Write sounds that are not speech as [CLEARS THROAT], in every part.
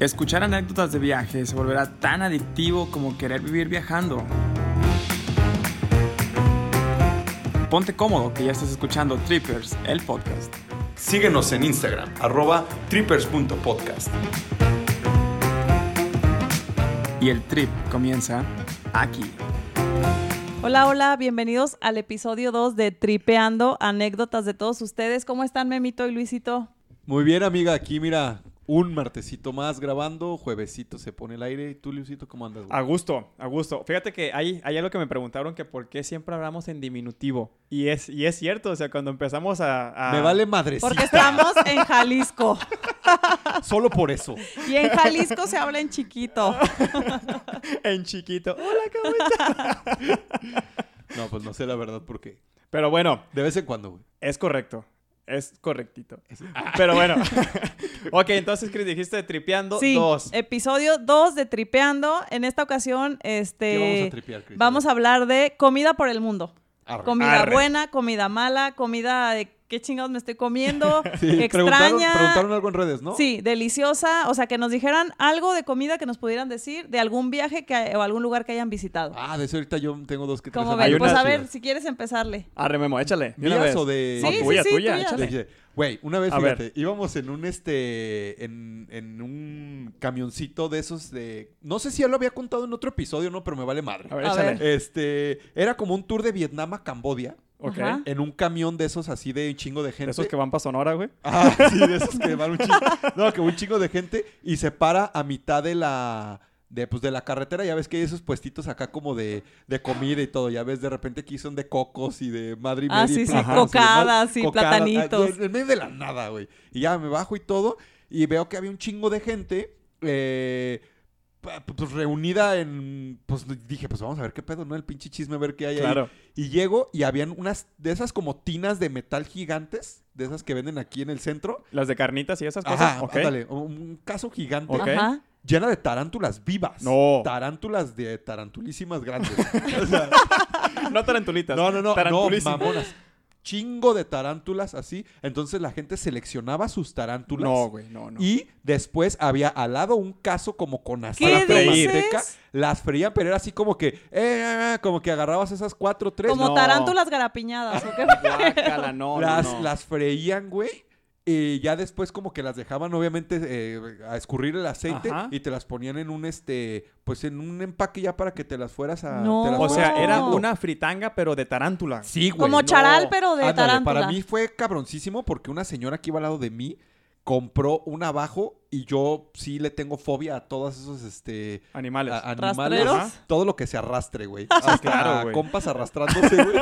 Escuchar anécdotas de viaje se volverá tan adictivo como querer vivir viajando. Ponte cómodo que ya estás escuchando Trippers, el podcast. Síguenos en Instagram, arroba trippers.podcast. Y el trip comienza aquí. Hola, hola, bienvenidos al episodio 2 de Tripeando, anécdotas de todos ustedes. ¿Cómo están, Memito y Luisito? Muy bien, amiga. Aquí, mira, un martesito más grabando. Juevesito se pone el aire. ¿Y tú, Luisito, cómo andas? güey? A gusto, a gusto. Fíjate que hay, hay algo que me preguntaron que por qué siempre hablamos en diminutivo. Y es, y es cierto, o sea, cuando empezamos a... a- Me vale madrecita. Porque estamos en Jalisco. [LAUGHS] Solo por eso. Y en Jalisco se habla en chiquito. [LAUGHS] en chiquito. Hola, ¿cómo [LAUGHS] estás? No, pues no sé la verdad por qué. Pero bueno, De vez en cuando, güey. es correcto. Es correctito. Pero bueno. [LAUGHS] ok, entonces, Chris, dijiste tripeando Sí, dos. episodio 2 de Tripeando. En esta ocasión, este... ¿Qué vamos a tripear, Chris? vamos a hablar de comida por el mundo. Arre. Comida Arre. buena, comida mala, comida de qué chingados me estoy comiendo, [LAUGHS] Sí, extraña. preguntaron algo en redes, ¿no? Sí, deliciosa. O sea, que nos dijeran algo de comida que nos pudieran decir de algún viaje que, o algún lugar que hayan visitado. Ah, de eso ahorita yo tengo dos que. Como ven, pues a ver, si quieres empezarle. Arre, Memo, échale. de una ¿Mías vez. o de...? No, Sí, tuya, sí, sí, tuya, tuya. échale. Güey, una vez, A ver. fíjate, íbamos en un este, en, en un camioncito de esos de, no sé si ya lo había contado en otro episodio, no, pero me vale madre. A ver, A échale. ver. Este, era como un tour de Vietnam a Cambodia, Ok. Ajá. en un camión de esos así de un chingo de gente. De esos que van para Sonora, güey. Ah, sí, de esos que van un chingo. No, que un chingo de gente y se para a mitad de la de pues de la carretera, ya ves que hay esos puestitos acá como de, de comida y todo, ya ves de repente aquí son de cocos y de madre y Ah, media y sí, sí, y cocadas y demás. platanitos. ah, En medio de la nada, güey. Y ya me bajo y todo y veo que había un chingo de gente eh, pues reunida en pues dije, pues vamos a ver qué pedo, ¿no? El pinche chisme a ver qué hay ahí. Claro. Y llego y habían unas de esas como tinas de metal gigantes, de esas que venden aquí en el centro. Las de carnitas y esas cosas. Ajá, ok. ándale, un caso gigante. Ajá. llena de tarántulas vivas. No. Tarántulas de tarantulísimas grandes. [LAUGHS] O sea, No tarantulitas. no, no, no, no, mamonas. Chingo de tarántulas así. Entonces la gente seleccionaba sus tarántulas. No, güey, no, no. Y después había al lado un caso como con ¿Qué aceite de freír. manteca. dices? Las freían, pero era así como que, eh, eh, como que agarrabas esas cuatro, tres. Como no. tarántulas garapiñadas. ¿o qué? [LAUGHS] Guácala, no, las, no, no. las freían, güey. Y ya después como que las dejaban obviamente eh, a escurrir el aceite Ajá. y te las ponían en un este, pues en un empaque ya para que te las fueras a... No. te las O fueras sea, era una fritanga, pero de tarántula. Sí, güey. Como no. charal, pero de Ándale, tarántula. Para mí fue cabroncísimo porque una señora que iba al lado de mí compró un abajo y yo sí le tengo fobia a todos esos este Animales. a- animales, todo lo que se arrastre, güey. [LAUGHS] Hasta claro, güey. compas arrastrándose, güey.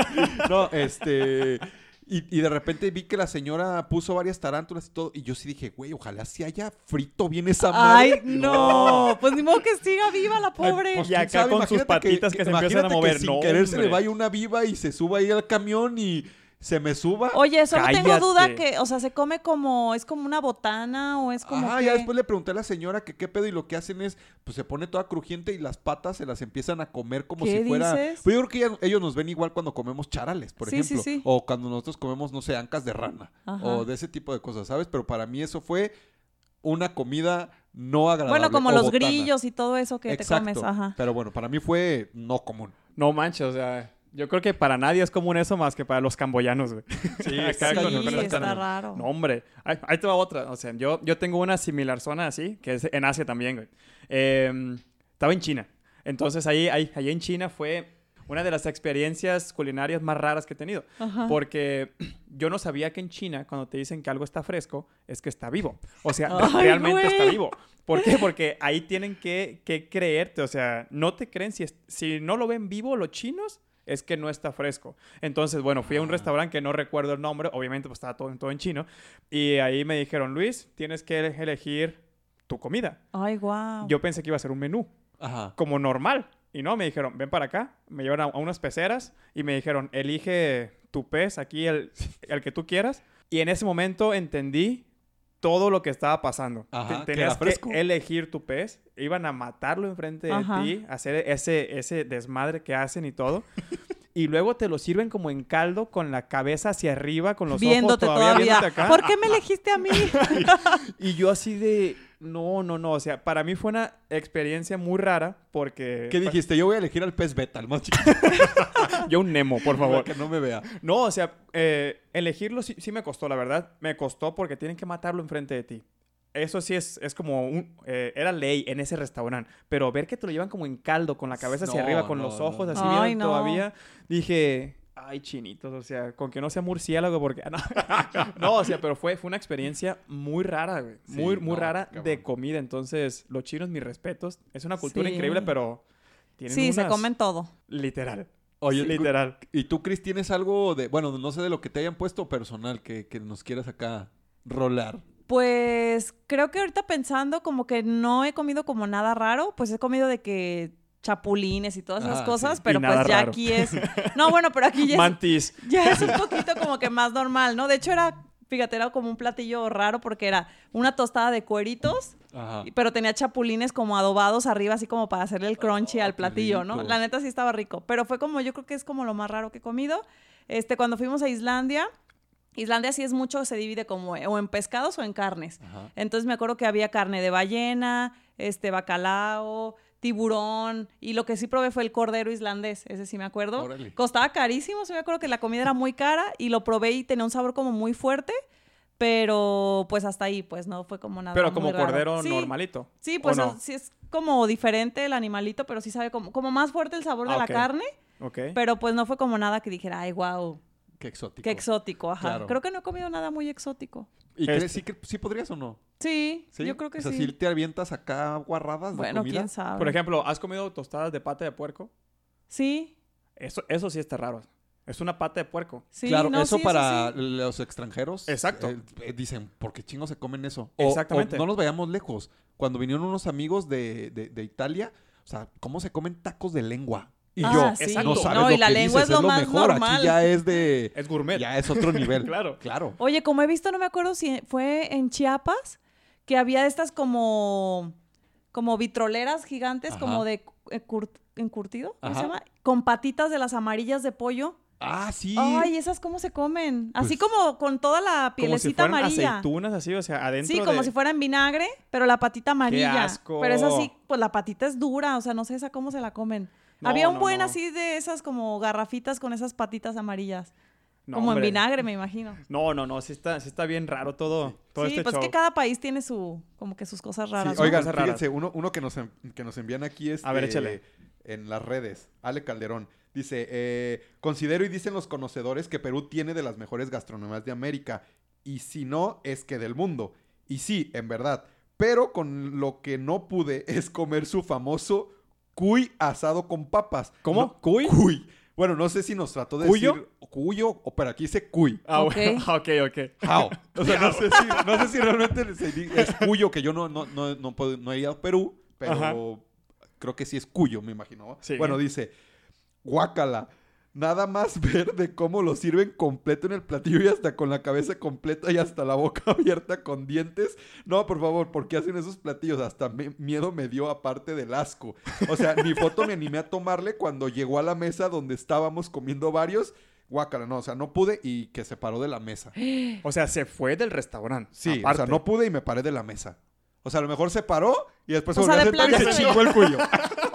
No, este y, y de repente vi que la señora puso varias tarántulas y todo y yo sí dije, güey, ojalá si haya frito bien esa madre. Ay, [LAUGHS] no. Pues ni modo que siga viva la Ay, pobre. pues, Y quién acá sabe, con sus imagínate patitas que se empiezan a mover. Que sin No, querer se le vaya una viva y se suba ahí al camión y se me suba. Oye, solo tengo Cállate. duda que, o sea, se come como, es como una botana o es como Ah, que... ya después le pregunté a la señora que qué pedo y lo que hacen es, pues se pone toda crujiente y las patas se las empiezan a comer como ¿Qué si fuera... dices? Pues yo creo que ellos nos ven igual cuando comemos charales, por Sí, sí, ejemplo. sí. O cuando nosotros comemos, no sé, ancas de rana. Ajá. O de ese tipo de cosas, ¿sabes? Pero para mí eso fue una comida no agradable. Bueno, como o los botana. grillos y todo eso que Exacto. te comes, ajá. Pero bueno, para mí fue no común. No manches, o sea, yo creo que para nadie es común eso más que para los camboyanos, güey. Sí, [LAUGHS] Acá está con Sí, está raro. No, hombre. Ahí, ahí te va otra. O sea, yo, yo tengo una similar zona así, que es en Asia también, güey. Eh, estaba en China. Entonces ahí, ahí, ahí en China fue una de las experiencias culinarias más raras que he tenido. Ajá. Porque [CLEARS THROAT] yo no sabía que en China, cuando te dicen que algo está fresco, es que está vivo. O sea, [LAUGHS] Ay, realmente güey. está vivo. ¿Por qué? Porque ahí tienen que, que creerte. O sea, no te creen si, es- si no lo ven vivo los chinos. Es que no está fresco. Entonces, bueno, fui a un restaurante que no recuerdo el nombre. Obviamente, pues estaba todo, todo en chino. Y ahí me dijeron, Luis, tienes que elegir tu comida. Ay, guau. Yo pensé que iba a ser un menú Ajá. como normal. Y no, me dijeron, ven para acá. Me llevaron a, a unas peceras y me dijeron, elige tu pez aquí, el, el que tú quieras. Y en ese momento entendí todo lo que estaba pasando. Ajá, que Tenías que elegir tu pez. Iban a matarlo enfrente de Ajá. ti, hacer ese, ese desmadre que hacen y todo. [LAUGHS] y luego te lo sirven como en caldo con la cabeza hacia arriba, con los Viéndote ojos todavía, todavía. viéndote acá. ¿Por qué me elegiste a mí? [LAUGHS] Y yo así de, no, no, no, o sea, para mí fue una experiencia muy rara porque... ¿Qué dijiste? Yo voy a elegir al pez beta, el más chiquito, [LAUGHS] Yo un Nemo, por para favor. que no me vea. No, o sea, eh, elegirlo sí, sí me costó, la verdad. Me costó porque tienen que matarlo enfrente de ti. Eso sí es, es como un... eh, era ley en ese restaurante. Pero ver que te lo llevan como en caldo, con la cabeza hacia No, arriba, con no, los ojos no. así Ay, bien no. todavía, dije... Ay, chinitos, o sea, con que no sea murciélago, porque... [LAUGHS] No, [LAUGHS] No, o sea, pero fue, fue una experiencia muy rara, güey. Sí, muy, muy no, rara cabrón. de comida. Entonces, los chinos, mis respetos. Es una cultura Sí. increíble, pero... Tienen Sí, se comen todo. Literal. Oye, literal. ¿Y tú, Chris, tienes algo de, bueno, no sé de lo que te hayan puesto personal que, que nos quieras acá rolar? Pues creo que ahorita pensando como que no he comido como nada raro, pues he comido de que chapulines y todas esas Ah, cosas, sí. pero pues ya raro. aquí es... [LAUGHS] No, bueno, pero aquí ya es, Mantis. ya es un [LAUGHS] poquito como que más normal, ¿no? De hecho era, fíjate, era como un platillo raro porque era una tostada de cueritos, Ajá. pero tenía chapulines como adobados arriba, así como para hacerle el crunchy Oh, al platillo, ¿no? La neta sí estaba rico, pero fue como, yo creo que es como lo más raro que he comido. Este, cuando fuimos a Islandia, Islandia sí es mucho, se divide como o en pescados o en carnes. Ajá. Entonces me acuerdo que había carne de ballena, este bacalao, tiburón y lo que sí probé fue el cordero islandés, ese sí me acuerdo. Órale. Costaba carísimo, sí me acuerdo que la comida era muy cara y lo probé y tenía un sabor como muy fuerte, pero pues hasta ahí pues no fue como nada Pero muy como raro. cordero Sí, normalito. Sí, ¿o pues no? sí es como diferente el animalito, pero sí sabe como, como más fuerte el sabor de Ah, la carne, Ok. pero pues no fue como nada que dijera, ay, wow, Qué exótico. qué exótico, ajá. Claro. Creo que no he comido nada muy exótico. ¿Y Este- crees sí, que sí podrías o no? Sí, ¿Sí? yo creo que o sea, sí. si te avientas acá guarradas de Bueno, comida. quién sabe. Por ejemplo, ¿has comido tostadas de pata de puerco? Sí, Eso, eso sí está raro. Es una pata de puerco. sí, claro, no, eso sí, para sí. los extranjeros. Exacto. eh, eh, dicen, ¿por qué chingos se comen eso? O- Exactamente. o no nos vayamos lejos. Cuando vinieron unos amigos de, de- de Italia, o sea, ¿cómo se comen tacos de lengua? Y Ah, yo, sí. exacto. no sabes No, lo y la que lengua dices, es lo lo más mejor. normal. Aquí ya es de... Es gourmet. Ya es otro [LAUGHS] nivel. Claro. Claro. Oye, como he visto, no me acuerdo si fue en Chiapas, que había estas como, como vitroleras gigantes, Ajá. como de eh, cur- encurtido, ¿cómo se llama? Con patitas de las amarillas de pollo. Ah, sí. Ay, esas cómo se comen. Así Pues, como con toda la Como si pielecita fueran amarilla. aceitunas así, o sea, adentro Sí, como de- si fuera en vinagre, pero la patita amarilla. asco! Pero esa sí, pues la patita es dura, o sea, no sé esa cómo se la comen. No, Había un no, buen no. así de esas como garrafitas con esas patitas amarillas. No, como hombre. en vinagre, me imagino. No, no, no. Sí está, sí está bien raro todo, todo sí, este pues show. que cada país tiene su, como que sus cosas Sí, raras. ¿no? oigan, Cosas raras. fíjense, uno, uno que, nos, que nos envían aquí es A ver, échale. en las redes, Ale Calderón. Dice, eh, considero y dicen los conocedores que Perú tiene de las mejores gastronomías de América. Y si no, es que del mundo. Y sí, en verdad. Pero con lo que no pude [LAUGHS] es comer su famoso cuy asado con papas. ¿Cómo? No, ¿Cuy? Cuy. Bueno, no sé si nos trató de ¿Cuyo? decir cuyo, o pero aquí dice cuy. Ah, bueno. ok, [LAUGHS] ok. How. O sea, no sé si, no sé si realmente es cuyo, que yo no, no, no, no, puedo- no he ido a Perú, pero Ajá. creo que sí es cuyo, me imagino. Sí. Bueno, dice, guácala. Nada más [LAUGHS] ver de cómo lo sirven completo en el platillo y hasta con la cabeza completa y hasta la boca [LAUGHS] abierta con dientes. No, por favor, ¿por qué hacen esos platillos? Hasta me- miedo me dio aparte del asco. O sea, ni foto me animé a tomarle cuando llegó a la mesa donde estábamos comiendo varios. Guácala, no, o sea, no pude y que se paró de la mesa. [GASPS] O sea, se fue del restaurante. Sí, aparte. o sea, no pude y me paré de la mesa. O sea, a lo mejor se paró y después O se volvió a sentar y se chingó el cuello. [LAUGHS]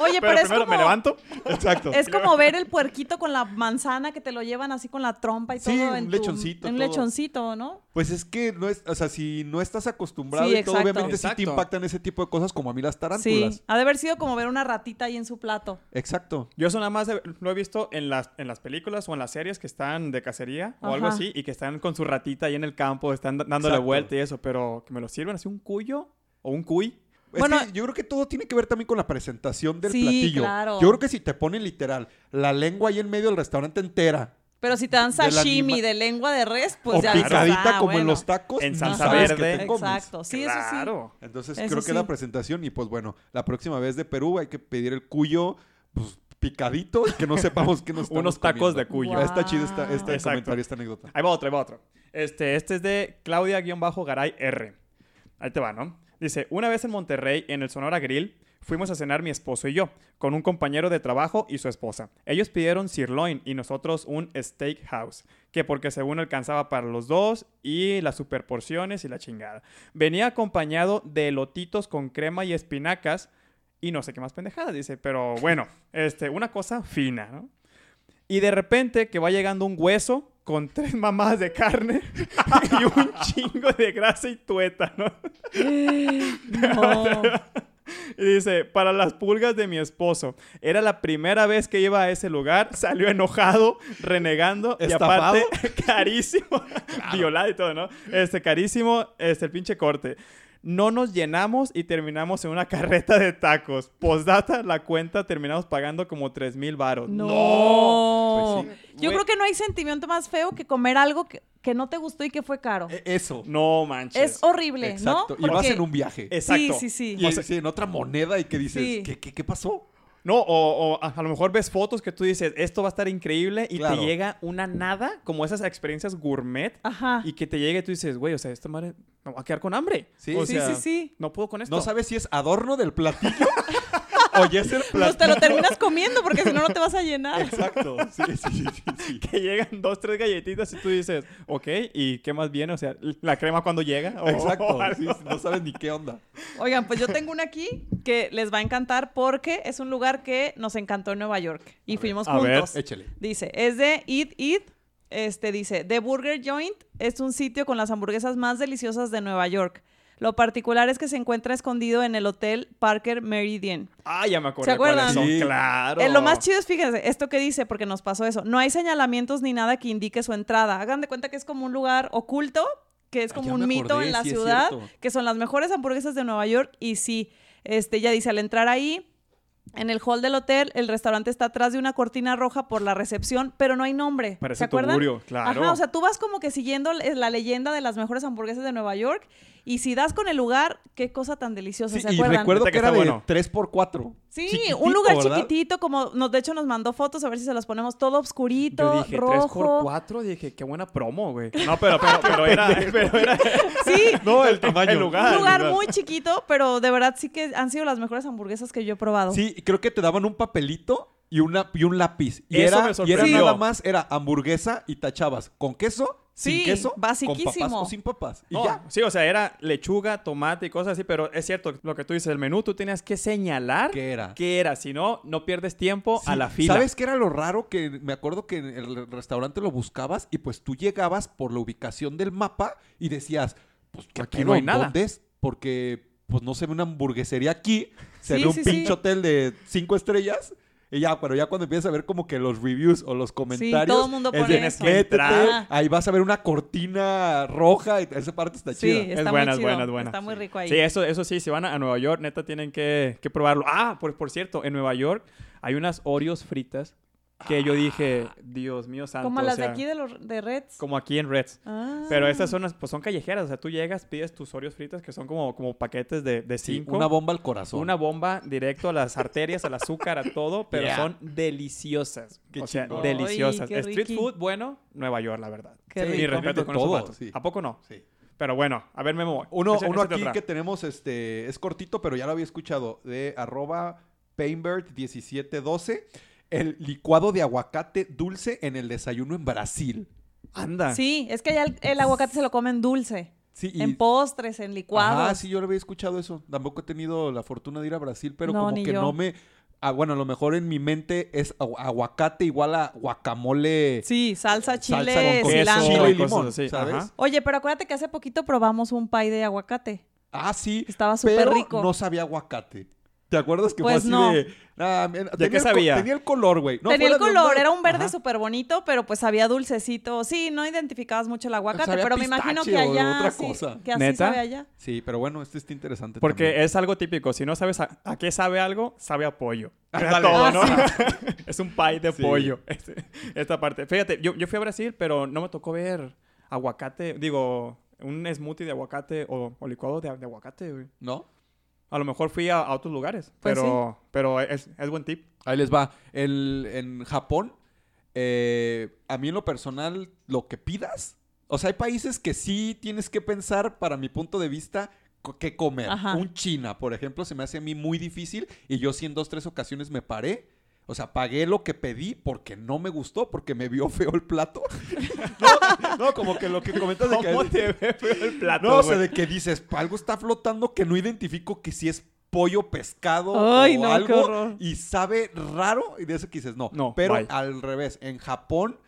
Oye, Pero, pero, es primero como, me levanto. [LAUGHS] Exacto. es como ver el puerquito con la manzana que te lo llevan así con la trompa y Sí, todo. un en tu- lechoncito, Un lechoncito, ¿no? Pues es que no es, o sea, si no estás acostumbrado Sí, y todo, exacto. obviamente sí te impactan ese tipo de cosas como a mí las tarántulas. Sí. Ha de haber sido como ver una ratita ahí en su plato. Exacto. Yo eso nada más lo he visto en las, en las películas o en las series que están de cacería o algo así y que están con su ratita ahí en el campo, están dándole Exacto. vuelta y eso, pero que me lo sirven así un cuyo o un cuy. Es Bueno- que yo creo que todo tiene que ver también con la presentación del Sí, platillo. claro. Yo creo que si te ponen literal la lengua ahí en medio del restaurante entera Pero si te dan sashimi de lengua de res, pues o ya picadita ah, como en los tacos, En salsa verde. te comes. Exacto, sí, eso sí. claro. Entonces Eso creo que sí. la presentación y pues bueno, la próxima vez de Perú hay que pedir el cuyo pues picadito y que no sepamos qué nos [LAUGHS] Unos tacos comiendo. de cuyo. Guau. Está chido esta, este Exacto. comentario, esta anécdota. Ahí va otro, ahí va otro. Este, este es de Claudia-Garay R. Ahí te va, ¿no? Dice, una vez en Monterrey, en el Sonora Grill, Fuimos a cenar mi esposo y yo, con un compañero de trabajo y su esposa. Ellos pidieron sirloin y nosotros un steakhouse, que porque según alcanzaba para los dos y las superporciones y la chingada. Venía acompañado de lotitos con crema y espinacas y no sé qué más pendejada, dice, pero bueno, este, una cosa fina, ¿no? Y de repente que va llegando un hueso con tres mamadas de carne [LAUGHS] y un chingo de grasa y tueta, [GASPS] [LAUGHS] ¿no? No. Y dice, para las pulgas de mi esposo. Era la primera vez que iba a ese lugar. Salió enojado, renegando. ¿Estafado? Y aparte, [LAUGHS] carísimo. Violado y todo, ¿no? Este, carísimo, este, el pinche corte. No nos llenamos y terminamos en una [LAUGHS] carreta de tacos. Postdata, la cuenta terminamos pagando como 3 mil varos. No. Pues Yo creo que no hay sentimiento más feo que comer algo que, que no te gustó y que fue caro. E- Eso. No manches. es horrible, Exacto. ¿no? Y vas Porque- en un viaje. Exacto. Sí, sí, sí. Y sí, en otra moneda y que dices, Sí. ¿qué, qué, qué pasó? No, o, o a, a lo mejor ves fotos que tú dices, esto va a estar increíble y Claro. te llega una nada, como esas experiencias gourmet, Ajá. y que te llegue y tú dices, güey, o sea, esta madre me va a quedar con hambre. Sí, O Sí, sea, sí, sí. No puedo con esto. No sabes si es adorno del platillo [LAUGHS] o ya es el Pues platillo. te lo terminas comiendo porque si no, no te vas a llenar. Exacto. Sí, sí, sí, sí, sí. Que llegan dos, tres galletitas y tú dices, ok, ¿y qué más viene? O sea, la crema cuando llega. O- Exacto. [LAUGHS] o sí, no sabes ni qué onda. Oigan, pues yo tengo una aquí que les va a encantar porque es un lugar que nos encantó en Nueva York y fuimos a ver, juntos. Échale. Dice, es de Eat Eat. Este dice, The Burger Joint es un sitio con las hamburguesas más deliciosas de Nueva York. Lo particular es que se encuentra escondido en el hotel Parker Meridian. Ah, ya me acordé. ¿Se acuerdan? cuáles son. Sí. Claro. Eh, lo más chido es, fíjense, esto que dice, porque nos pasó eso. No hay señalamientos ni nada que indique su entrada. Hagan de cuenta que es como un lugar oculto, que es como un mito en la sí ciudad, que son las mejores hamburguesas de Nueva York. Y sí, este, ya dice, al entrar ahí, en el hall del hotel, el restaurante está atrás de una cortina roja por la recepción, pero no hay nombre. Parece ¿Se acuerdan? tugurio, claro. Ajá, o sea, tú vas como que siguiendo la leyenda de las mejores hamburguesas de Nueva York. Y si das con el lugar, qué cosa tan deliciosa, Sí, ¿se y acuerdan? recuerdo Neta que que era de bueno. 3x4. Sí, Chiquitito, un lugar ¿verdad? chiquitito, como nos, de hecho nos mandó fotos, a ver si se las ponemos todo obscurito, Yo dije, rojo. 3x4, dije, qué buena promo, güey. No, pero, pero, [LAUGHS] pero era, pero era [LAUGHS] Sí, No, el tamaño. el lugar. un lugar muy chiquito, pero de verdad sí que han sido las mejores hamburguesas que yo he probado. Sí, y creo que te daban un papelito y, una, y un lápiz. Y, Eso era, me y era nada más, era hamburguesa y tachabas. ¿Con queso? ¿Sin Sí, queso? ¿Con basiquísimo. papas o sin papas? Y No, ya. Sí, o sea, era lechuga, tomate y cosas así, pero es cierto lo que tú dices, el menú tú tenías que señalar ¿Qué era? qué era, si no, no pierdes tiempo a la fila. ¿Sabes qué era lo raro? Que me acuerdo que en el restaurante lo buscabas y pues tú llegabas por la ubicación del mapa y decías, pues ¿qué Aquí no hay nada. ¿Dónde es? Porque pues no se ve una hamburguesería aquí, se Sí, ve un sí, pinche hotel de cinco estrellas. Y ya, pero ya cuando empiezas a ver como que los reviews o los comentarios, todo el mundo es pone de, eso. "Métete, Entrar. ahí vas a ver una cortina roja y esa parte está Sí, chida. está es muy buena, es buena, es buena. Está muy rico ahí. Sí, eso, eso sí, si van a, a Nueva York, neta, tienen que, que probarlo. Ah, por, por cierto, en Nueva York hay unas Oreos fritas que yo dije, Dios mío santo. Como o las sea, de aquí de los de Reds. Como aquí en Reds. Ah. Pero estas son, las- pues son callejeras, o sea, tú llegas, pides tus Oreos fritas que son como, como paquetes de, de Sí, cinco. una bomba al corazón. Una bomba directo a las arterias, al azúcar, a todo, pero Yeah. son deliciosas. Qué o sea, chingón. deliciosas. Ay, Street food, bueno, Nueva York, la verdad. Qué Mi rico. respeto con todo, esos sí. ¿A poco no? Sí. Pero bueno, a ver, Memo. Uno, uno échate aquí que tenemos, este, es cortito, pero ya lo había escuchado, de arroba painbird1712, el licuado de aguacate dulce en el desayuno en Brasil. Anda. Sí, es que allá el, el aguacate se lo comen dulce. Sí, y- En postres, en licuados. Ajá, sí, yo lo había escuchado eso. Tampoco he tenido la fortuna de ir a Brasil, pero No, como ni que yo. no me... ah, bueno, a lo mejor en mi mente es agu- aguacate igual a guacamole. Sí, salsa, chile, salsa con queso, cilantro. chile y limón, así, ¿sabes? ajá. Oye, pero acuérdate que hace poquito probamos un pie de aguacate. Ah, sí. Estaba súper pero rico. no sabía aguacate. ¿Te acuerdas que Pues fue así no. de... ah, tenía qué sabía? tenía el color, güey. No, Tenía el de color, era un verde súper bonito, pero pues había dulcecito. Sí, no identificabas mucho el aguacate, Sabía pero me imagino que allá. otra sí, cosa. que así ¿Neta? sabe allá. Sí, pero bueno, este está interesante Porque también. es algo típico. Si no sabes a, a qué sabe algo, sabe a pollo. Ándale. todo, Ah, ¿no? [LAUGHS] es un pie de Sí. pollo. [LAUGHS] este- esta parte. Fíjate, yo, yo fui a Brasil, pero no me tocó ver aguacate. Digo, un smoothie de aguacate o, o licuado de, de aguacate, güey. ¿No? A lo mejor fui a, a otros lugares. Pues pero pero es, es buen tip. Ahí les va. El, en Japón, eh, a mí en lo personal, lo que pidas. O sea, hay países que sí tienes que pensar, para mi punto de vista, qué comer. Ajá. Un china, por ejemplo, se me hace a mí muy difícil y yo sí en dos, tres ocasiones me paré. O sea, pagué lo que pedí porque no me gustó, porque me vio feo el plato. [LAUGHS] no, no, como que lo que comentas de que... ¿Cómo te ve feo el plato, No, o sea, de que dices, algo está flotando que no identifico que si es pollo, pescado Ay, o no, algo y sabe raro y de eso que dices, no. No, pero al revés, en Japón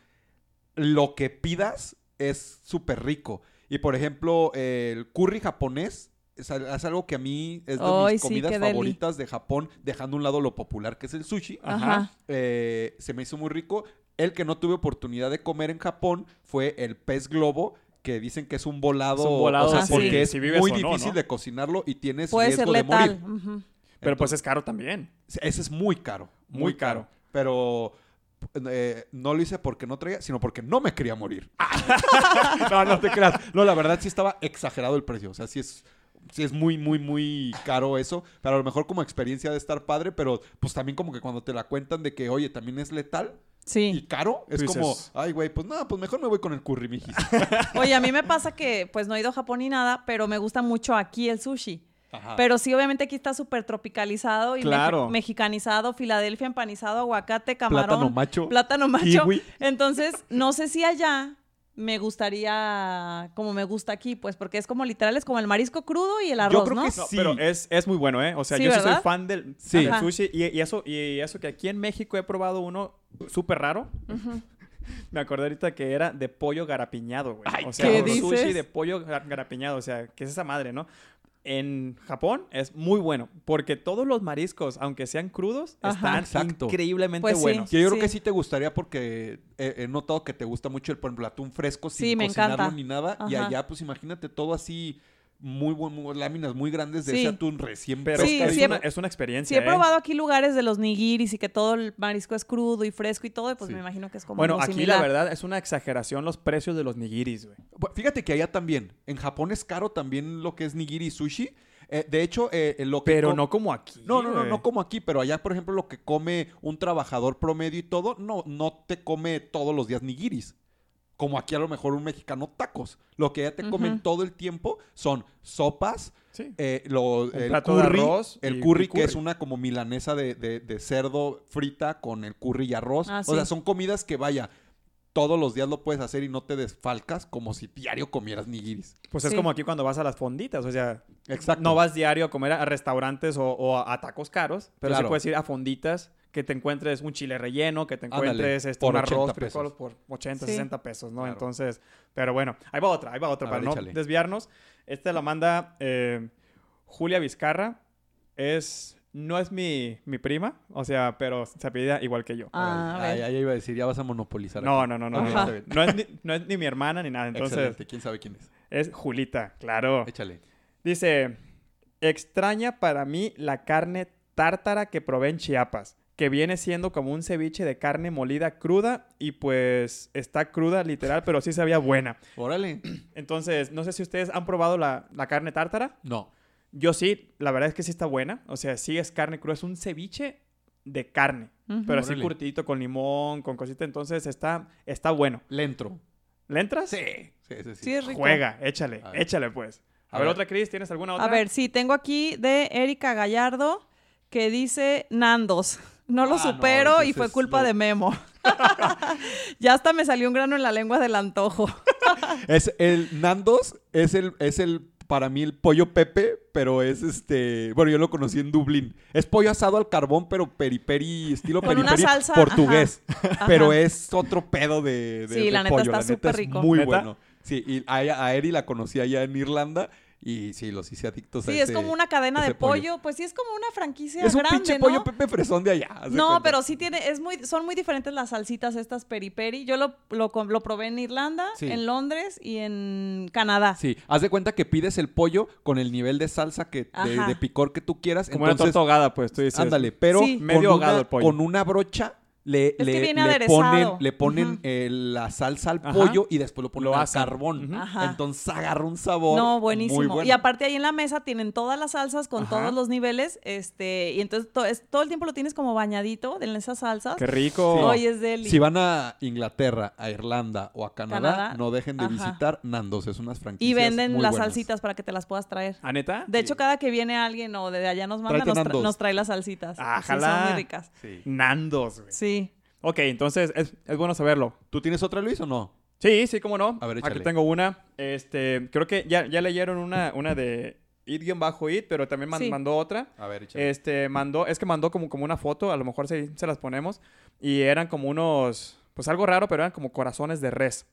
lo que pidas es súper rico. Y por ejemplo, el curry japonés es, al- es algo que a mí es de mis sí, comidas deli. favoritas de Japón, dejando a un lado lo popular que es el sushi. Ajá. Eh, se me hizo muy rico. El que no tuve oportunidad de comer en Japón fue el pez globo, que dicen que es un volado, Es un volado, o sea, Ah, sí. porque es si vives muy o no, difícil ¿no? de cocinarlo y tienes Puede ser riesgo de morir. Pero pues es caro también. Ese es muy caro, muy, Muy caro. caro. Pero eh, no lo hice porque no traía, sino porque no me quería morir. [LAUGHS] no, no te creas. No, la verdad sí estaba exagerado el precio. O sea, sí es, sí es muy, muy, muy caro eso. Pero a lo mejor como experiencia de estar padre, pero pues también como que cuando te la cuentan de que, oye, también es letal y Sí. caro, es como, ay, güey, pues nada, pues mejor me voy con el curry, mijis. [LAUGHS] Oye, a mí me pasa que pues no he ido a Japón ni nada, pero me gusta mucho aquí el sushi. Ajá. Pero sí, obviamente aquí está súper tropicalizado y Claro. mexicanizado, Filadelfia empanizado, aguacate, camarón. Plátano macho. Plátano macho. kiwi. Entonces, no sé si allá me gustaría como me gusta aquí, pues, porque es como literal, es como el marisco crudo y el arroz, creo ¿no? que pero es, es muy bueno, ¿eh? O sea, Sí, yo sí soy fan del, Sí. del Ajá. sushi. Y, y eso, y eso que aquí en México he probado uno súper raro. [LAUGHS] Me acordé ahorita que era de pollo garapiñado, güey. O sea, ¿qué un sushi dices? de pollo gar- garapiñado. O sea, ¿qué es esa madre, no? En Japón es muy bueno. Porque todos los mariscos, aunque sean crudos, Ajá. están Exacto. increíblemente Pues sí. buenos. Que yo creo Sí. que sí te gustaría porque he, he notado que te gusta mucho el, por ejemplo, atún fresco sin Sí, me cocinarlo ni nada. Y allá, pues imagínate todo así, muy buen, muy- láminas muy grandes de Sí. ese atún recién Pero Sí, es, una, es una experiencia, Sí, he ¿eh? probado aquí lugares de los nigiris y que todo el marisco es crudo y fresco y todo, y pues Sí. me imagino que es como Bueno, aquí similar. la verdad es una exageración los precios de los nigiris, güey. Fíjate que allá también. En Japón es caro también lo que es nigiri y sushi. Eh, de hecho, eh, eh, lo que Pero no como aquí. No, no, no, no como aquí, pero allá, por ejemplo, lo que come un trabajador promedio y todo, no, no te come todos los días nigiris. Como aquí a lo mejor un mexicano tacos. Lo que allá te comen todo el tiempo son sopas, Sí. eh, lo- el plato de curry, arroz el curry, que es curry. una como milanesa de, de- de cerdo frita con el curry y arroz. Ah, O sea, sí. son comidas que vaya, todos los días lo puedes hacer y no te desfalcas como si diario comieras nigiris. Pues es Sí. como aquí cuando vas a las fonditas, o sea, Exacto. no vas diario a comer a restaurantes o, o a, tacos caros, pero sí Claro. puedes ir a fonditas que te encuentres un chile relleno, que te encuentres este, por un arroz, 80 pesos. por 80, Sí. 60 pesos, ¿no? Claro. Entonces, pero bueno, ahí va otra, ahí va otra, A para ver, no échale. desviarnos. Esta la manda eh, Julia Vizcarra, es... No es mi, mi prima, o sea, pero se apellida igual que yo. Ah, a Ay, ver. ay, iba a decir, ya vas a monopolizar. No, aquí. no, no, no. Ok, No, está bien. no es ni, no es ni mi hermana ni nada. Entonces, Excelente, quién sabe quién es. es Julita, claro. Échale. Dice, extraña para mí la carne tártara que probé en Chiapas, que viene siendo como un ceviche de carne molida cruda y pues está cruda literal, pero sí sabía buena. Órale. Entonces, no sé si ustedes han probado la, la carne tártara. No. Yo sí, la verdad es que sí está buena. O sea, sí es carne cruda, es un ceviche de carne, pero así Órale. curtidito con limón, con cosita. Entonces está, está bueno. Le entro. ¿Le entras? Sí. Sí, sí, sí. Sí, es rico. Juega, échale, échale pues. A, A ver, ver. otra, Cris, ¿tienes alguna otra? A ver, sí, tengo aquí de Erika Gallardo que dice Nandos. No lo Ah, supero y fue culpa lo- de Memo. [LAUGHS] ya hasta me salió un grano en la lengua del antojo. [LAUGHS] Es el Nandos es el, es el, para mí, el pollo Pepe, pero es este, bueno, yo lo conocí en Dublín. Es pollo asado al carbón, pero periperi, estilo Con una periperi salsa, portugués. ajá. Pero es otro pedo de, de- Sí, de la neta pollo. está la neta súper es rico. muy ¿Neta? bueno. Sí, y a, a Eri la conocí allá en Irlanda y sí, los hice adictos a Sí, es como una cadena de pollo. Pues sí, es como una franquicia Es un grande, pinche ¿no? pollo Pepe fresón de allá. No, cuenta. pero sí tiene, es muy, son muy diferentes las salsitas estas peri peri. Yo lo, lo, probé en Irlanda, Sí. en Londres y en Canadá. Sí, haz de cuenta que pides el pollo con el nivel de salsa que de, picor que tú quieras. Como una entonces, torta ahogada, pues tú dices. Ándale, pero Sí. con, Medio ahogado una, el pollo. con una brocha le, que le- viene le aderezado. ponen, le ponen eh, la salsa al Ajá. pollo y después lo ponen Lo al carbón. Ajá. Entonces agarra un sabor No, muy buenísimo. bueno. Y aparte ahí en la mesa tienen todas las salsas con Ajá. todos los niveles, este, y entonces to- es- todo el tiempo lo tienes como bañadito en esas salsas. Qué rico. Hoy es deli. Si van a Inglaterra, a Irlanda o a Canadá, Canadá, no dejen de ajá. visitar Nandos. Es unas franquicias y venden muy las buenas. salsitas para que te las puedas traer. ¿A neta? De hecho, cada que viene alguien o de allá nos manda, nos, tra- nos trae las salsitas. Ah, Sí, son muy ricas. Sí. Nandos, güey. Sí. Ok, entonces es, es bueno saberlo. ¿Tú tienes otra, Luis, o no? Sí, sí, cómo no. A ver, Aquí échale. tengo una. Este, creo que ya, ya leyeron una, una de It-It, pero también man- Sí. mandó otra. A ver, échale. Este, mandó, es que mandó como, como una foto, a lo mejor se, se las ponemos. Y eran como unos, pues algo raro, pero eran como corazones de res.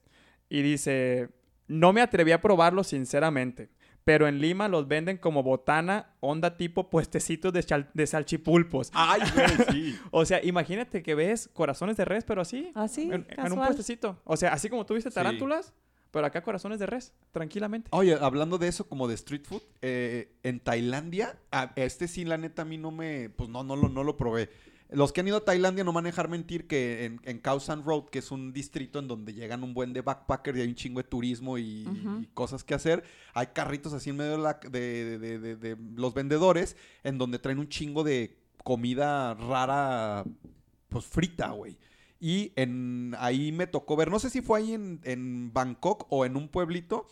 Y dice, no me atreví a probarlos sinceramente. Pero en Lima los venden como botana, onda tipo puestecitos de, chal- de salchipulpos. Ay, güey, [LAUGHS] sí. O sea, imagínate que ves corazones de res, pero así. Así, en, en un puestecito. O sea, así como tú viste Sí. tarántulas, pero acá corazones de res, tranquilamente. Oye, hablando de eso como de street food, eh, en Tailandia, a- este sí, la neta, a mí no me, pues no, no lo, no lo probé. Los que han ido a Tailandia no van a dejar mentir que en, en Khao San Road, que es un distrito en donde llegan un buen de backpackers y hay un chingo de turismo y, cosas que hacer, hay carritos así en medio de, la- de- de- de- de los vendedores en donde traen un chingo de comida rara, pues frita, güey. Y en, ahí me tocó ver, no sé si fue ahí en, en Bangkok o en un pueblito,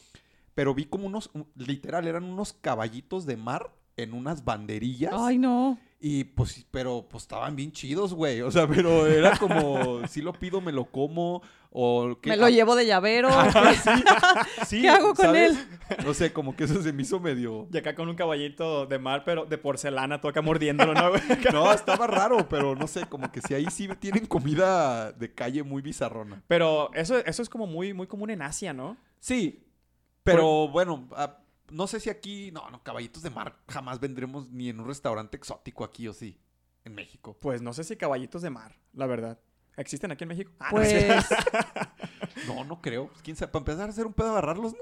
pero vi como unos, un- literal, eran unos caballitos de mar en unas banderillas. Ay, no. Y pues, sí, pero pues estaban bien chidos, güey. O sea, pero era como, [LAUGHS] si lo pido, me lo como. O que, Me lo ah, llevo de llavero. [LAUGHS] [LAUGHS] sí, ¿Qué hago con ¿sabes? No sé, como que eso se me hizo medio. Y acá con un caballito de mar, pero de porcelana, toca mordiéndolo, ¿no? güey? No, estaba raro, pero no sé, como que si ahí sí tienen comida de calle muy bizarrona. pero eso, eso es como muy, muy común en Asia, ¿no? Sí, pero bueno, no sé si aquí, no, no, caballitos de mar jamás vendremos ni en un restaurante exótico aquí o sí, en México. Pues no sé si caballitos de mar, la verdad. ¿Existen aquí en México? Ah, Pues. [LAUGHS] No, no creo. Pues, ¿Quién sabe? Para empezar a hacer un pedo agarrarlos, ¿no?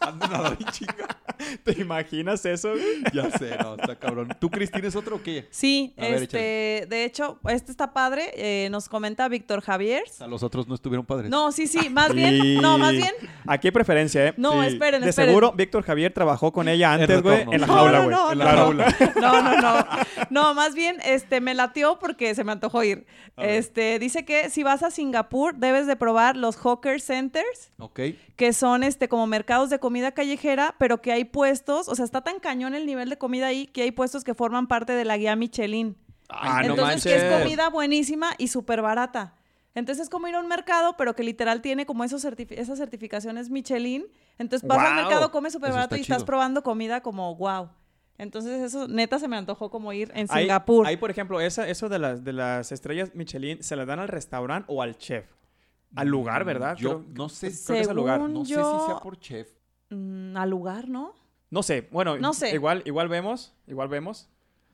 [LAUGHS] Anden a dar chinga. [LAUGHS] ¿Te imaginas eso? [LAUGHS] Ya sé, no, está cabrón. ¿Tú, Cris, tienes otro o qué? sí, A ver, este, de hecho, este está padre. eh, nos comenta Víctor Javier. A los otros no estuvieron padres. No, sí, sí, más bien, no, más bien. Aquí hay preferencia, ¿eh? No, Sí. esperen, De esperen. seguro, Víctor Javier trabajó con ella antes, güey, en la No, jaula, no, güey. no, En la no. jaula. [LAUGHS] No, no, no. No, más bien, este, me latió porque se me antojó ir. Este, dice que si vas a Singapur, debes de probar los Hawker Centers, Ok. que son, este, como mercados de comida callejera, pero que hay puestos, o sea, está tan cañón el nivel de comida ahí, que hay puestos que forman parte de la guía Michelin. Ah, no Entonces, que es comida buenísima y súper barata. Entonces es como ir a un mercado, pero que literal tiene como esos certifi- esas certificaciones Michelin. Entonces vas al Guau. mercado, comes súper barato y estás probando comida como wow. Entonces eso neta se me antojó como ir en Singapur. Ahí, por ejemplo, esa, eso de las, de las estrellas Michelin, ¿se las dan al restaurante o al chef? Al lugar, ¿verdad? Mm, Yo Creo- no sé, creo que es al lugar. Según- no sé yo- si sea por chef. Mm, al lugar, ¿no? No sé, bueno, No sé. Igual, igual vemos, igual vemos.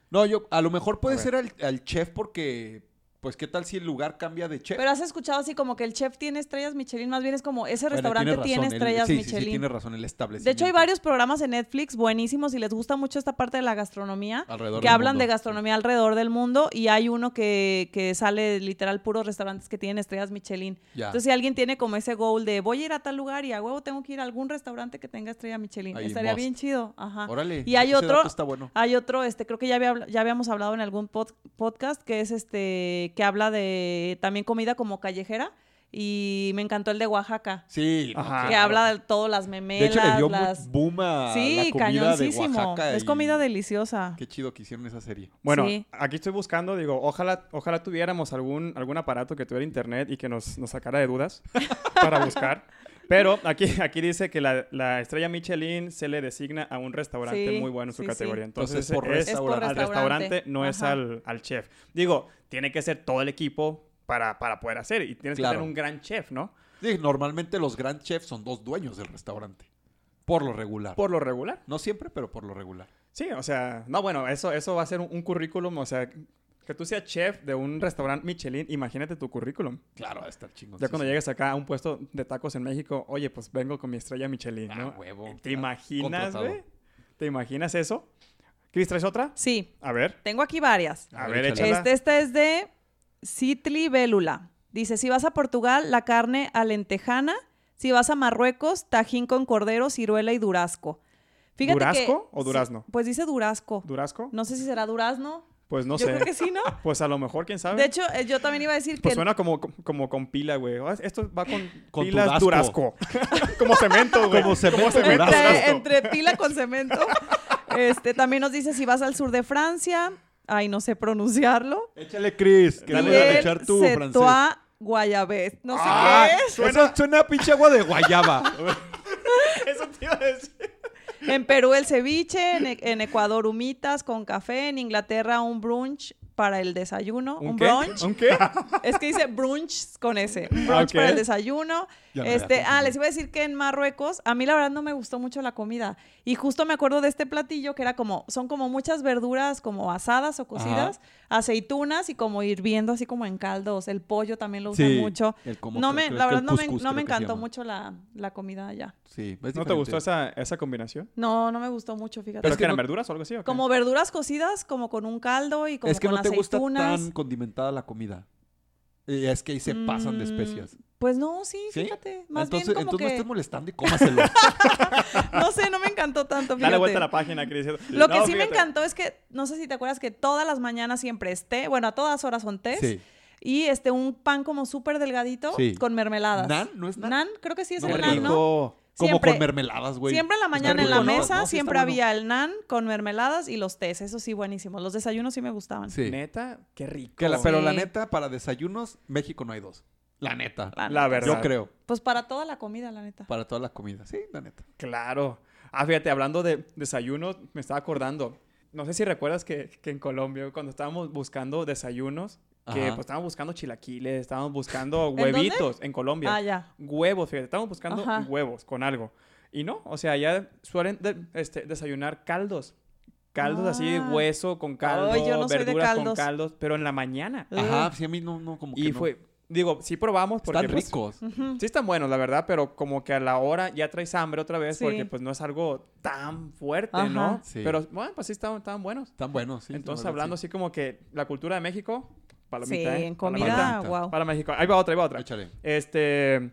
No, yo, a lo mejor puede A ser al, al chef porque, pues, ¿qué tal si el lugar cambia de chef? Pero has escuchado así como que el chef tiene estrellas Michelin, más bien es como ese restaurante tiene razón, el- estrellas sí, Sí, Michelin. sí, tiene razón, el de establecimiento. hecho, hay varios programas en Netflix buenísimos y les gusta mucho esta parte de la gastronomía. Alrededor que del hablan mundo. de gastronomía alrededor del mundo y hay uno que, que sale literal puros restaurantes que tienen estrellas Michelin. Ya. Entonces, si alguien tiene como ese goal de voy a ir a tal lugar y a huevo tengo que ir a algún restaurante que tenga estrella Michelin, Ahí, estaría must. bien chido. Ajá. Órale. Y hay otro, está bueno. hay otro, este, creo que ya, había ya habíamos hablado en algún pod- podcast que es este, que habla de también comida como callejera y me encantó el de Oaxaca. Sí, Ajá. Que claro. habla de todas las De memelas, hecho, le dio las... boom a Sí, la comida de cañoncísimo. Oaxaca. Es y comida deliciosa. Qué chido que hicieron esa serie. Bueno, Sí. aquí estoy buscando, digo, ojalá, ojalá tuviéramos algún, algún aparato que tuviera internet y que nos, nos sacara de dudas [LAUGHS] para buscar. Pero aquí, aquí dice que la, la estrella Michelin se le designa a un restaurante Sí, muy bueno en su sí, categoría. Entonces, Entonces, por es, Es por al restaurante, no es al, al chef. Digo, tiene que ser todo el equipo para, para poder hacer y tienes Claro. que tener un gran chef, ¿no? Sí, normalmente los grand chefs son dos dueños del restaurante. Por lo regular. Por lo regular. No siempre, pero por lo regular. Sí, o sea, no, bueno, eso, eso va a ser un, un currículum, o sea, que tú seas chef de un restaurante Michelin, imagínate tu currículum. Claro, va a estar chingón. Ya cuando llegues acá a un puesto de tacos en México, oye, pues vengo con mi estrella Michelin, Ah, ¿no? huevo. ¿Te imaginas, güey? ¿Te imaginas eso? ¿Cris, traes otra? Sí, A ver. tengo aquí varias. A A ver, échala. Este, este es de Citli Vélula. Dice, si vas a Portugal, la carne alentejana. Si vas a Marruecos, tajín con cordero, ciruela y durazco. Fíjate que- ¿Durazco o sí, durazno? pues dice durazco. ¿Durasco? No sé si será durazno. Pues no Yo sé. creo que sí, ¿no? [LAUGHS] Pues a lo mejor, quién sabe. De hecho, eh, yo también iba a decir Pues que... suena como, como con pila, güey. Ah, Esto va con, Con pilas Durasco. Durasco. [LAUGHS] como cemento, güey. Como cemento entre, pila con cemento. Este, también nos dice si vas al sur de Francia. Ay, no sé pronunciarlo. Échale, Chris, que le voy a echar tu francés. Guayabés. No sé Ah, qué es. Suena, suena a pinche agua de guayaba. [LAUGHS] Eso te iba a decir. En Perú el ceviche, en, E- en Ecuador humitas con café, en Inglaterra un brunch para el desayuno. ¿Un, qué? brunch? ¿Un qué? [LAUGHS] Es que dice brunch con ese. Un brunch para el desayuno. Este, ah, les iba a decir que en Marruecos, a mí la verdad no me gustó mucho la comida. Y justo me acuerdo de este platillo que era como, son como muchas verduras como asadas o cocidas, aceitunas y como hirviendo así como en caldos. El pollo también lo usan Sí, mucho. el como- no me, la verdad no me, no me encantó mucho la, la comida allá. Sí, es ¿No te gustó esa, esa combinación? No, no me gustó mucho, fíjate. ¿Pero Es que eran no- verduras o algo así? o qué? Como verduras cocidas, como con un caldo y como Es que con no te gusta aceitunas. tan condimentada la comida. Y es que ahí se pasan de especias. Mm, Pues no, sí, ¿Sí? fíjate. Más entonces bien como entonces no que... estés molestando y cómaselo. [LAUGHS] No sé, no me encantó tanto, fíjate. Dale vuelta a la página, Cris. Lo que No, sí me encantó es que, no sé si te acuerdas que todas las mañanas siempre es té, bueno, a todas horas son tés, sí. y este, un pan como súper delgadito Sí. con mermeladas. ¿Nan? ¿No es nan? Nan, creo que sí es No, el nan, ¿no? Como Siempre- con mermeladas, güey. Siempre en la mañana en la ¿no? mesa No, sí está siempre bueno. había el nan con mermeladas y los tés, eso sí, buenísimos. Los desayunos sí me gustaban. Sí. Neta, qué rico. Que la- pero la neta, para desayunos, México no hay dos. La neta. La verdad. Yo creo. Pues para toda la comida, la neta. Para toda la comida. Sí, la neta. Claro. Ah, fíjate, hablando de desayunos, me estaba acordando. No sé si recuerdas que, que en Colombia, cuando estábamos buscando desayunos, que Ajá. pues estábamos buscando chilaquiles, [LAUGHS] estábamos buscando huevitos en Colombia. Ah, ya. Huevos, fíjate, estábamos buscando Ajá. huevos con algo. Y no, o sea, ya suelen de- este, desayunar caldos. Caldos así Ah. hueso con caldo, Ay, yo no verduras con caldos. caldos, pero en la mañana. Ajá, sí, a mí no, no como que Y no. fue, digo, sí probamos porque Están pues, ricos. Ujú. Sí están buenos, la verdad, pero como que a la hora ya traes hambre otra vez Sí. porque pues no es algo tan fuerte, Ajá. ¿no? Sí. Pero bueno, pues sí estaban, estaban buenos. Están buenos, sí. Entonces, verdad, hablando sí. así como que la cultura de México, palomita, Sí, ¿eh? en comida, Palomita. wow. Para México. Ahí va otra, ahí va otra. Échale. Este,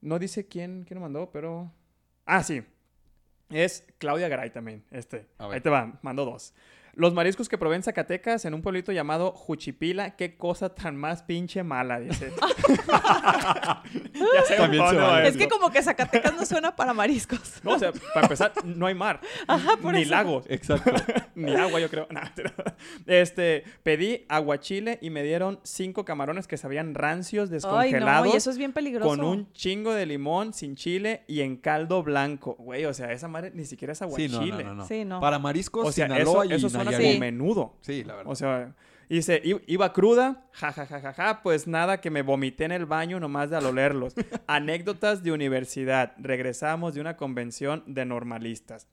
no dice quién, quién lo mandó, pero... Ah, sí. Es Claudia Garay también, este. A ver. Ahí te va, mandó dos. Los mariscos que proveen Zacatecas en un pueblito llamado Juchipila, qué cosa tan más pinche mala, dice. [LAUGHS] ya sé También por se dónde va vale. Es que como que Zacatecas no suena para mariscos. No, o sea, para empezar, no hay mar. por ni eso. lagos. Exacto. [LAUGHS] ni agua, yo creo. [LAUGHS] Nah, pero- este, pedí aguachile y me dieron cinco camarones que sabían rancios, Ay, descongelados. no, y eso es bien peligroso. Con un chingo de limón, sin chile y en caldo blanco. Güey, o sea, esa madre ni siquiera es Sí, aguachile. no, no, no, no. Sí, no. Para mariscos, O sea, Sinaloa eso, y eso Nayarit. como menudo. Sí, la verdad. O sea, dice, "I- iba cruda, ja, ja, ja, ja, ja, pues nada, que me vomité en el baño nomás de al olerlos. [LAUGHS] Anécdotas de universidad. Regresamos de una convención de normalistas.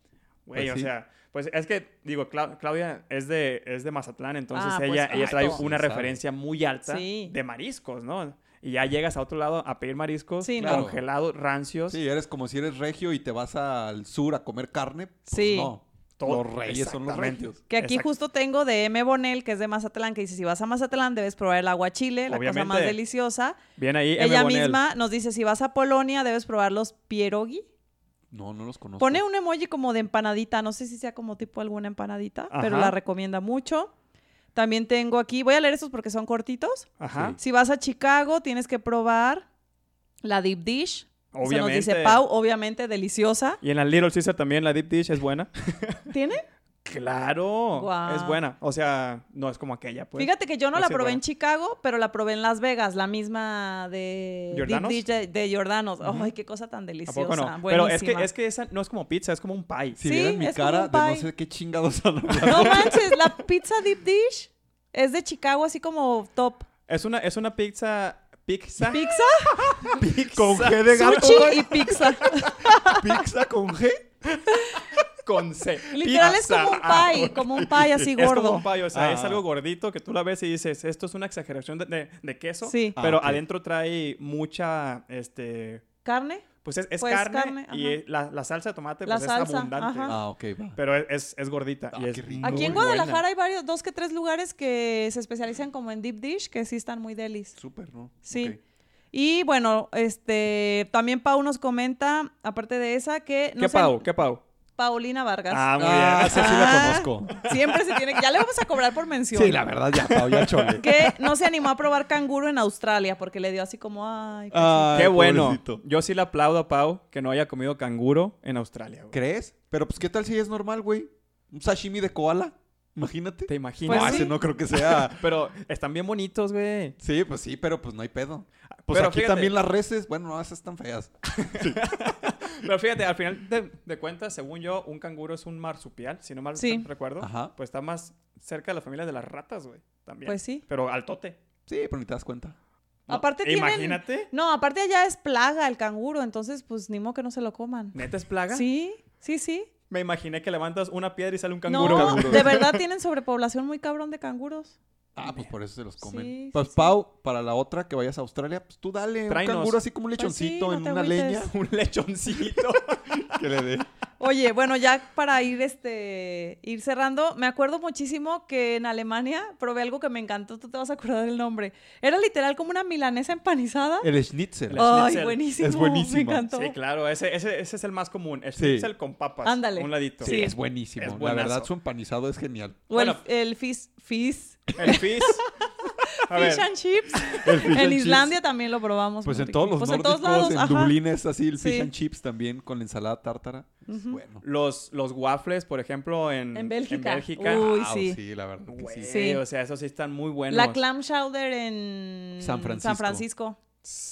Güey, Pues o sí. sea, pues es que, digo, Clau- Claudia es de, es de Mazatlán, entonces Ah, pues, ella, ella trae una Sí, sabe. referencia muy alta Sí. de mariscos, ¿no? Y ya llegas a otro lado a pedir mariscos Sí, no. congelados, rancios. Sí, eres como si eres regio y te vas al sur a comer carne. Pues Sí. no. Todo- los reyes son los. Que aquí Exacto. justo tengo de M. Bonel, que es de Mazatlán, que dice, si vas a Mazatlán debes probar el aguachile, la cosa más deliciosa. Bien ahí, M. Ella Bonel. misma nos dice, si vas a Polonia debes probar los pierogi. No, no los conozco. Pone un emoji como de empanadita, no sé si sea como tipo alguna empanadita, pero la recomienda mucho. También tengo aquí, voy a leer estos porque son cortitos. Ajá. Sí. Si vas a Chicago, tienes que probar la deep dish. Eso nos Obviamente. dice Pau, obviamente deliciosa. Y en la Little Caesar también la deep dish es buena. [LAUGHS] ¿Tiene? Claro, Guau. es buena. O sea, no es como aquella, pues. Fíjate que yo no la probé en Chicago, pero la probé en Las Vegas, la misma de ¿Jordanos? Deep Dish de, de Jordanos. Ay, qué cosa tan ¿A deliciosa. poco no? Pero es que, es que esa no es como pizza, es como un pie. Si Sí, vieran mi es como cara un de no pie. sé qué chingados. No manches, la [LAUGHS] pizza Deep Dish es de Chicago, así como top. Es una, es una pizza. Pizza. Pizza, Con G de gato. sushi y pizza. Pizza con G. con C. Literal es Pizza. como un Ah, pie, como un pie así [LAUGHS] Es como gordo. un pie, o sea, es Ah. algo gordito que tú la ves y dices, esto es una exageración de, de- de queso. Sí. Ah, Pero adentro trae mucha, este... carne. Pues es, es Pues, carne, carne, y es- la, la salsa de tomate La pues es salsa, abundante. ajá. Ah, ok, va. Pero es, es, es gordita. Ah, y es qué rico. Aquí en Guadalajara buena. hay varios, dos que tres lugares que se especializan como en deep dish, que sí están muy delis. Súper, ¿no? Sí. Y bueno, este también Pau nos comenta, aparte de esa, que no ¿Qué Pau? ¿Qué Pau? Paulina Vargas. Ah, muy Ah, bien. esa sí la conozco. [LAUGHS] Siempre se tiene que. Ya le vamos a cobrar por mención. Sí, la verdad, ya, Pau, ya chole. Que no se animó a probar canguro en Australia porque le dio así como, ay. Ay, Qué bueno. pobrecito. Yo sí le aplaudo a Pau que no haya comido canguro en Australia. güey. ¿Crees? Pero pues, ¿qué tal si es normal, güey? Un sashimi de koala. Imagínate. ¿Te imaginas? no, Pues sí. ese no creo que sea. [LAUGHS] Pero están bien bonitos, güey. Sí, pues sí, pero pues no hay pedo. Pues Pero aquí fíjate- también las reses, bueno, no, esas están feas. [LAUGHS] Pero fíjate, al final de, de cuentas, según yo, un canguro es un marsupial, si no mal Sí. recuerdo. Ajá. Pues está más cerca de la familia de las ratas, güey. También. Pues sí. Pero al tote. Sí, pero ni te das cuenta. ¿no? Aparte tienen- Imagínate. No, aparte allá es plaga el canguro, entonces pues ni modo que no se lo coman. ¿Neta es plaga? Sí, sí, sí. Me imaginé que levantas una piedra y sale un canguro. No, Canguro. de verdad tienen sobrepoblación muy cabrón de canguros. Ah, pues por eso se los comen. Sí, pues sí, sí. Pau, para la otra que vayas a Australia, pues tú dale Tráenos. un canguro así como un Pues sí, lechoncito no en una agüites. leña [LAUGHS] un lechoncito. [LAUGHS] que le dé. Oye, bueno, ya para ir este ir cerrando, me acuerdo muchísimo que en Alemania probé algo que me encantó, tú te vas a acordar del nombre. Era literal como una milanesa empanizada. El schnitzel. El- Ay, schnitzel. buenísimo. Es buenísimo. Me encantó. sí, claro. Ese, ese, ese es el más común. El Sí. schnitzel con papas. Ándale. Un ladito. Sí, es buenísimo. Es la verdad, su empanizado es genial. O el, Bueno. el fish, fish, El fish. [LAUGHS] Fish and chips. El fish en and Islandia chips. también lo probamos. Pues en todos los Pues en nórdicos, todos lados, en. Dublín es así el fish Sí. and chips también con la ensalada tártara. Es Ujú. bueno. Los, los waffles, por ejemplo, en, En Bélgica. Bélgica. Uy, Ah, sí. la verdad que Güey, sí. Sí. o sea, esos sí están muy buenos. La clam chowder en San Francisco. San Francisco.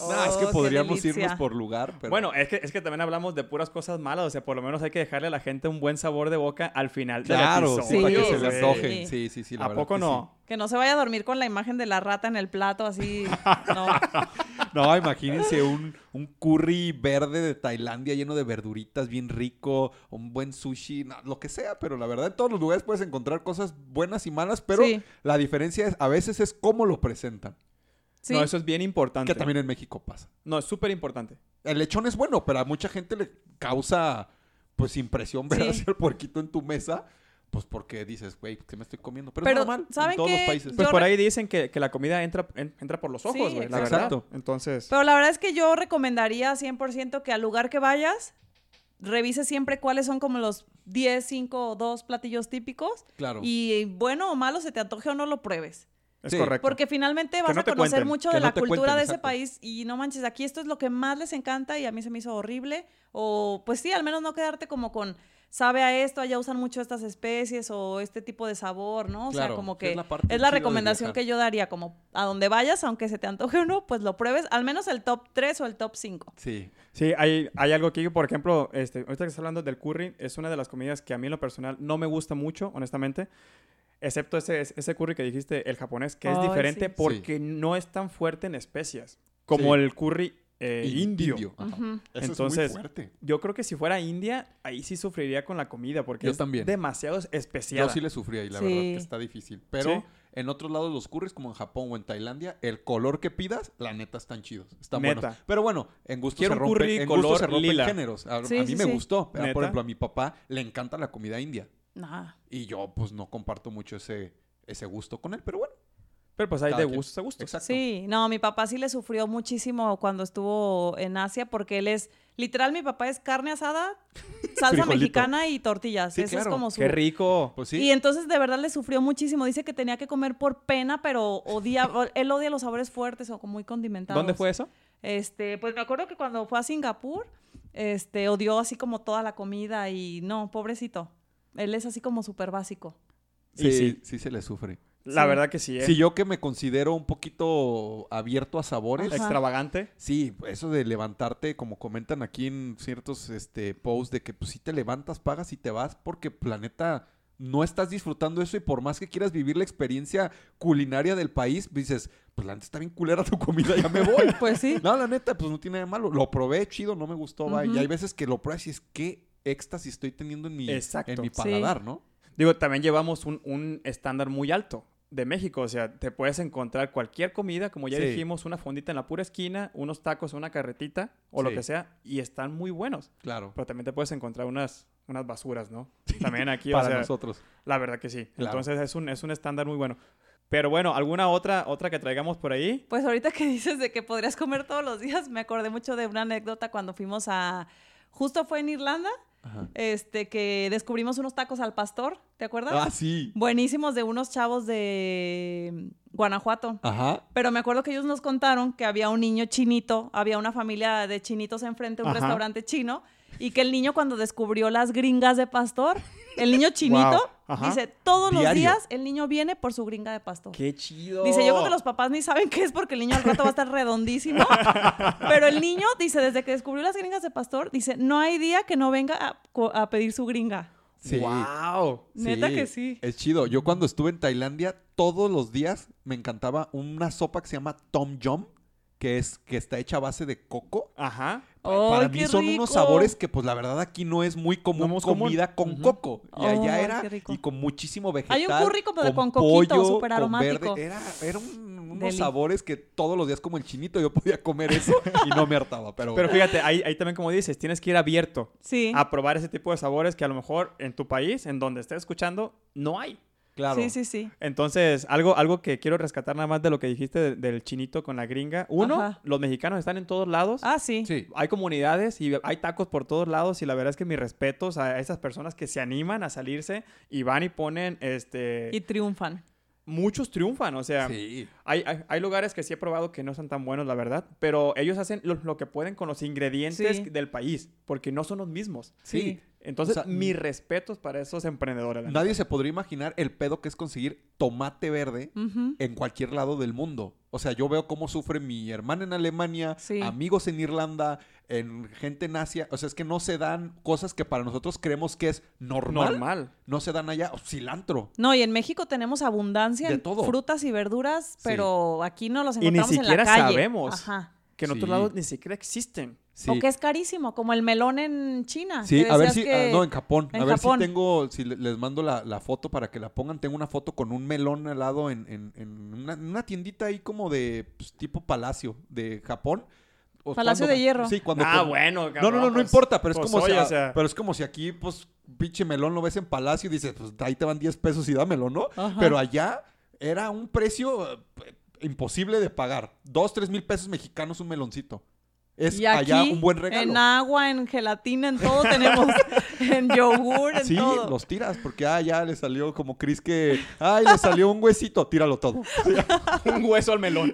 Nah, es que Oh, podríamos irnos por lugar, pero... Bueno, es que, es que también hablamos de puras cosas malas, o sea, por lo menos hay que dejarle a la gente un buen sabor de boca al final claro, del sí, episodio. para que se Sí, le güey. antojen. Sí, sí, sí, la ¿A verdad poco que no? Que no se vaya a dormir con la imagen de la rata en el plato, así. [LAUGHS] No. No, imagínense un, un curry verde de Tailandia lleno de verduritas, bien rico, un buen sushi, no, lo que sea, pero la verdad en todos los lugares puedes encontrar cosas buenas y malas, pero Sí. la diferencia es, a veces es cómo lo presentan, Sí. No, eso es bien importante. que también en México pasa. No, es súper importante. El lechón es bueno, pero a mucha gente le causa pues impresión ver Sí. el puerquito en tu mesa, pues porque dices, güey, ¿qué me estoy comiendo? Pero, Pero, es normal ¿saben en todos los países. Pues por ahí dicen que, que la comida entra, en- entra por los ojos, Sí, güey, la exacto. verdad. Entonces, Pero la verdad es que yo recomendaría 100% que al lugar que vayas, revises siempre cuáles son como los 10, 5 o 2 platillos típicos. Claro. Y bueno o malo, se te antoje o no lo pruebes. Es Sí. correcto. Porque finalmente vas no a conocer cuenten, mucho de no la cultura cuenten, de ese exacto. país y no manches, aquí esto es lo que más les encanta y a mí se me hizo horrible. O pues sí, al menos no quedarte como con, sabe a esto, allá usan mucho estas especies o este tipo de sabor, ¿no? O Claro, sea, como que es la parte es la chida de recomendación que yo daría, como a donde vayas, aunque se te antoje o no, pues lo pruebes, al menos el top 3 o el top 5. Sí. Sí, hay, hay algo aquí, por ejemplo, este, ahorita que estás hablando del curry, es una de las comidas que a mí en lo personal no me gusta mucho, honestamente. Excepto ese, ese curry que dijiste, el japonés, que es Ay, diferente sí. porque no es tan fuerte en especias como Sí. el curry eh, In- indio. Ajá. Ujú. Eso Entonces, es muy fuerte. Yo creo que si fuera India, ahí sí sufriría con la comida porque Yo es también. demasiado especial. Yo sí le sufrí ahí, la Sí. verdad, que está difícil. Pero Sí. en otros lados los curries, como en Japón o en Tailandia, el color que pidas, la neta están chidos. Están Neta. buenos. Pero bueno, en gusto Quiero se un rompen, curry en gusto color se rompen lila. géneros. A, Sí, a mí sí, me sí. gustó. Pero, ¿Neta? por ejemplo, a mi papá le encanta la comida india. Y yo, pues, no comparto mucho ese, ese gusto con él. Pero bueno, Pero pues hay Cada de quien. gustos a gustos. exacto. Sí, no, mi papá sí le sufrió muchísimo cuando estuvo en Asia porque él es, literal, mi papá es carne asada, [LAUGHS] salsa mexicana y tortillas. Sí, Eso claro. es como su... Qué rico. Pues sí. Y entonces de verdad le sufrió muchísimo. Dice que tenía que comer por pena, pero odia, él odia los sabores fuertes o como muy condimentados. ¿Dónde fue eso? Este, pues me acuerdo que cuando fue a Singapur, este, odió así como toda la comida y no, pobrecito. Él es así como súper básico. sí, sí, sí. sí se le sufre. La Sí. verdad que sí, ¿eh? Si yo que me considero un poquito abierto a sabores, Ajá. Extravagante. Sí, eso de levantarte, como comentan aquí en ciertos este, posts, de que pues si te levantas, pagas y te vas, porque planeta no estás disfrutando eso y por más que quieras vivir la experiencia culinaria del país, dices, pues la neta está bien culera tu comida, ya me voy. [LAUGHS] Pues sí. no, la neta, pues no tiene nada de malo. Lo probé, chido, no me gustó, va. Y hay veces que lo pruebas y es que éxtasis estoy teniendo en mi, Exacto. en mi Sí. paladar, ¿no? Digo, también llevamos un, un estándar muy alto. de México. O sea, te puedes encontrar cualquier comida, como ya Sí. dijimos, una fondita en la pura esquina, unos tacos, una carretita o lo que sea, y están muy buenos. Claro. Pero también te puedes encontrar unas, unas basuras, ¿no? También aquí, o Para sea, nosotros. la verdad que sí. Claro. Entonces es un, es un estándar muy bueno. Pero bueno, ¿alguna otra, otra que traigamos por ahí? Pues ahorita que dices de que podrías comer todos los días, me acordé mucho de una anécdota cuando fuimos a... Justo fue en Irlanda, Ajá. este, que descubrimos unos tacos al pastor, ¿te acuerdas? Ah, sí. Buenísimos de unos chavos de Guanajuato. Ajá. Pero me acuerdo que ellos nos contaron que había un niño chinito, había una familia de chinitos enfrente, un Ajá. restaurante chino, y que el niño cuando descubrió las gringas de pastor, el niño [LAUGHS] chinito, Wow. Ajá. dice, todos los días el niño viene por su gringa de pastor. ¡Qué chido! Dice, yo creo que los papás ni saben qué es porque el niño al rato va a estar redondísimo. [LAUGHS] Pero el niño, dice, desde que descubrió las gringas de pastor, dice, no hay día que no venga a, pedir su gringa. Sí. ¡Wow! Neta que sí. Es chido. Yo cuando estuve en Tailandia, todos los días me encantaba una sopa que se llama Tom Yum, que es que está hecha a base de coco. Ajá. Para ¡Ay, mí son rico! unos sabores que, pues la verdad, aquí no es muy común No común. comida con coco. Y allá ¡Ay, era y con muchísimo vegetal. Hay un curry como de- con pollo, coquito, súper con aromático. verde. Era, era un- unos Deli. sabores que todos los días como el chinito yo podía comer eso y no me hartaba. Pero, Pero fíjate, ahí, ahí también como dices, tienes que ir abierto Sí. a probar ese tipo de sabores que a lo mejor en tu país, en donde estés escuchando, no hay. Claro. Sí, sí, sí. Entonces, algo, algo que quiero rescatar nada más de lo que dijiste de- del chinito con la gringa. Uno, Ajá. los mexicanos están en todos lados. Ah, sí. Sí. Hay comunidades y hay tacos por todos lados y la verdad es que mis respetos a esas personas que se animan a salirse y van y ponen, este, Y triunfan. muchos triunfan, o sea, Sí. hay, hay, hay lugares que sí he probado que no son tan buenos, la verdad, pero ellos hacen lo, lo que pueden con los ingredientes Sí. del país, porque no son los mismos. Sí. Entonces, O sea, mis respetos para esos emprendedores. Nadie se podría imaginar el pedo que es conseguir tomate verde en cualquier lado del mundo. O sea, yo veo cómo sufre mi hermana en Alemania, Sí. amigos en Irlanda, en gente en Asia. O sea, es que no se dan cosas que para nosotros creemos que es normal. normal. No se dan allá. cilantro. No, y en México tenemos abundancia De en todo. frutas y verduras, Sí. pero aquí no los Y ni encontramos en siquiera la calle. sabemos. Ajá. Que en otros lados ni siquiera existen. Sí. O que es carísimo, como el melón en China. Sí, a ver si. que- ah, no, en Japón. en a ver Japón. si tengo. Si le- les mando la, la foto para que la pongan. Tengo una foto con un melón al lado en, en- en una, en una tiendita ahí como de pues, tipo palacio de Japón. O Palacio de Hierro. Sí, cuando. ah, bueno, No, no, cabrón, no, no pues- importa, pero es pues, como si, o sea, pero es como si aquí, pues, pinche melón lo ves en Palacio y dices, pues ahí te van 10 pesos y dámelo, ¿no? Ajá. Pero allá era un precio eh, imposible de pagar. Dos, tres mil pesos mexicanos un meloncito. Es Y aquí, allá un buen regalo. En agua, en gelatina, en todo tenemos. [LAUGHS] en yogur, en Sí, todo. los tiras, porque ah, ya le salió como Chris que, ay, le salió un huesito, tíralo todo. [LAUGHS] un hueso al melón.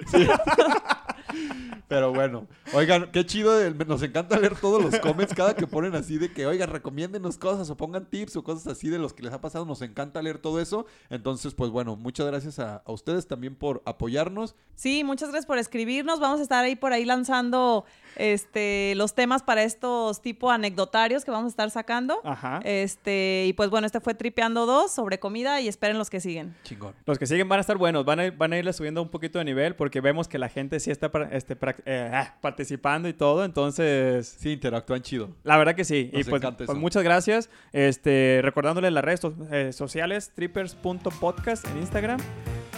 Pero bueno, oigan, qué chido, el- nos encanta leer todos los comments cada que ponen así de que, oigan, recomiéndenos cosas o pongan tips o cosas así de los que les ha pasado, nos encanta leer todo eso. Entonces, pues bueno, muchas gracias a, a ustedes también por apoyarnos. Sí, muchas gracias por escribirnos. Vamos a estar ahí por ahí lanzando este los temas para estos tipo anecdotarios que vamos a estar sacando. Ajá. Este, y pues bueno, este fue Tripeando 2 sobre comida y esperen los que siguen. Chingón. Los que siguen van a estar buenos, van a, ir- van a irle subiendo un poquito de nivel porque vemos que la gente sí está este, eh, ah, participando y todo, entonces... Sí, interactúan chido. La verdad que sí. Nos y pues, pues muchas gracias. Este, recordándoles las redes eh, sociales, trippers.podcast en Instagram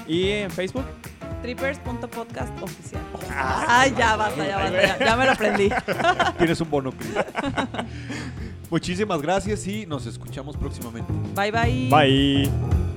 y en Facebook. Trippers.podcast oficial. Ah, Ay, ya basta, ya basta, ya, ya me lo aprendí. [LAUGHS] Tienes un bono. Muchísimas gracias y nos escuchamos próximamente. Bye bye. Bye.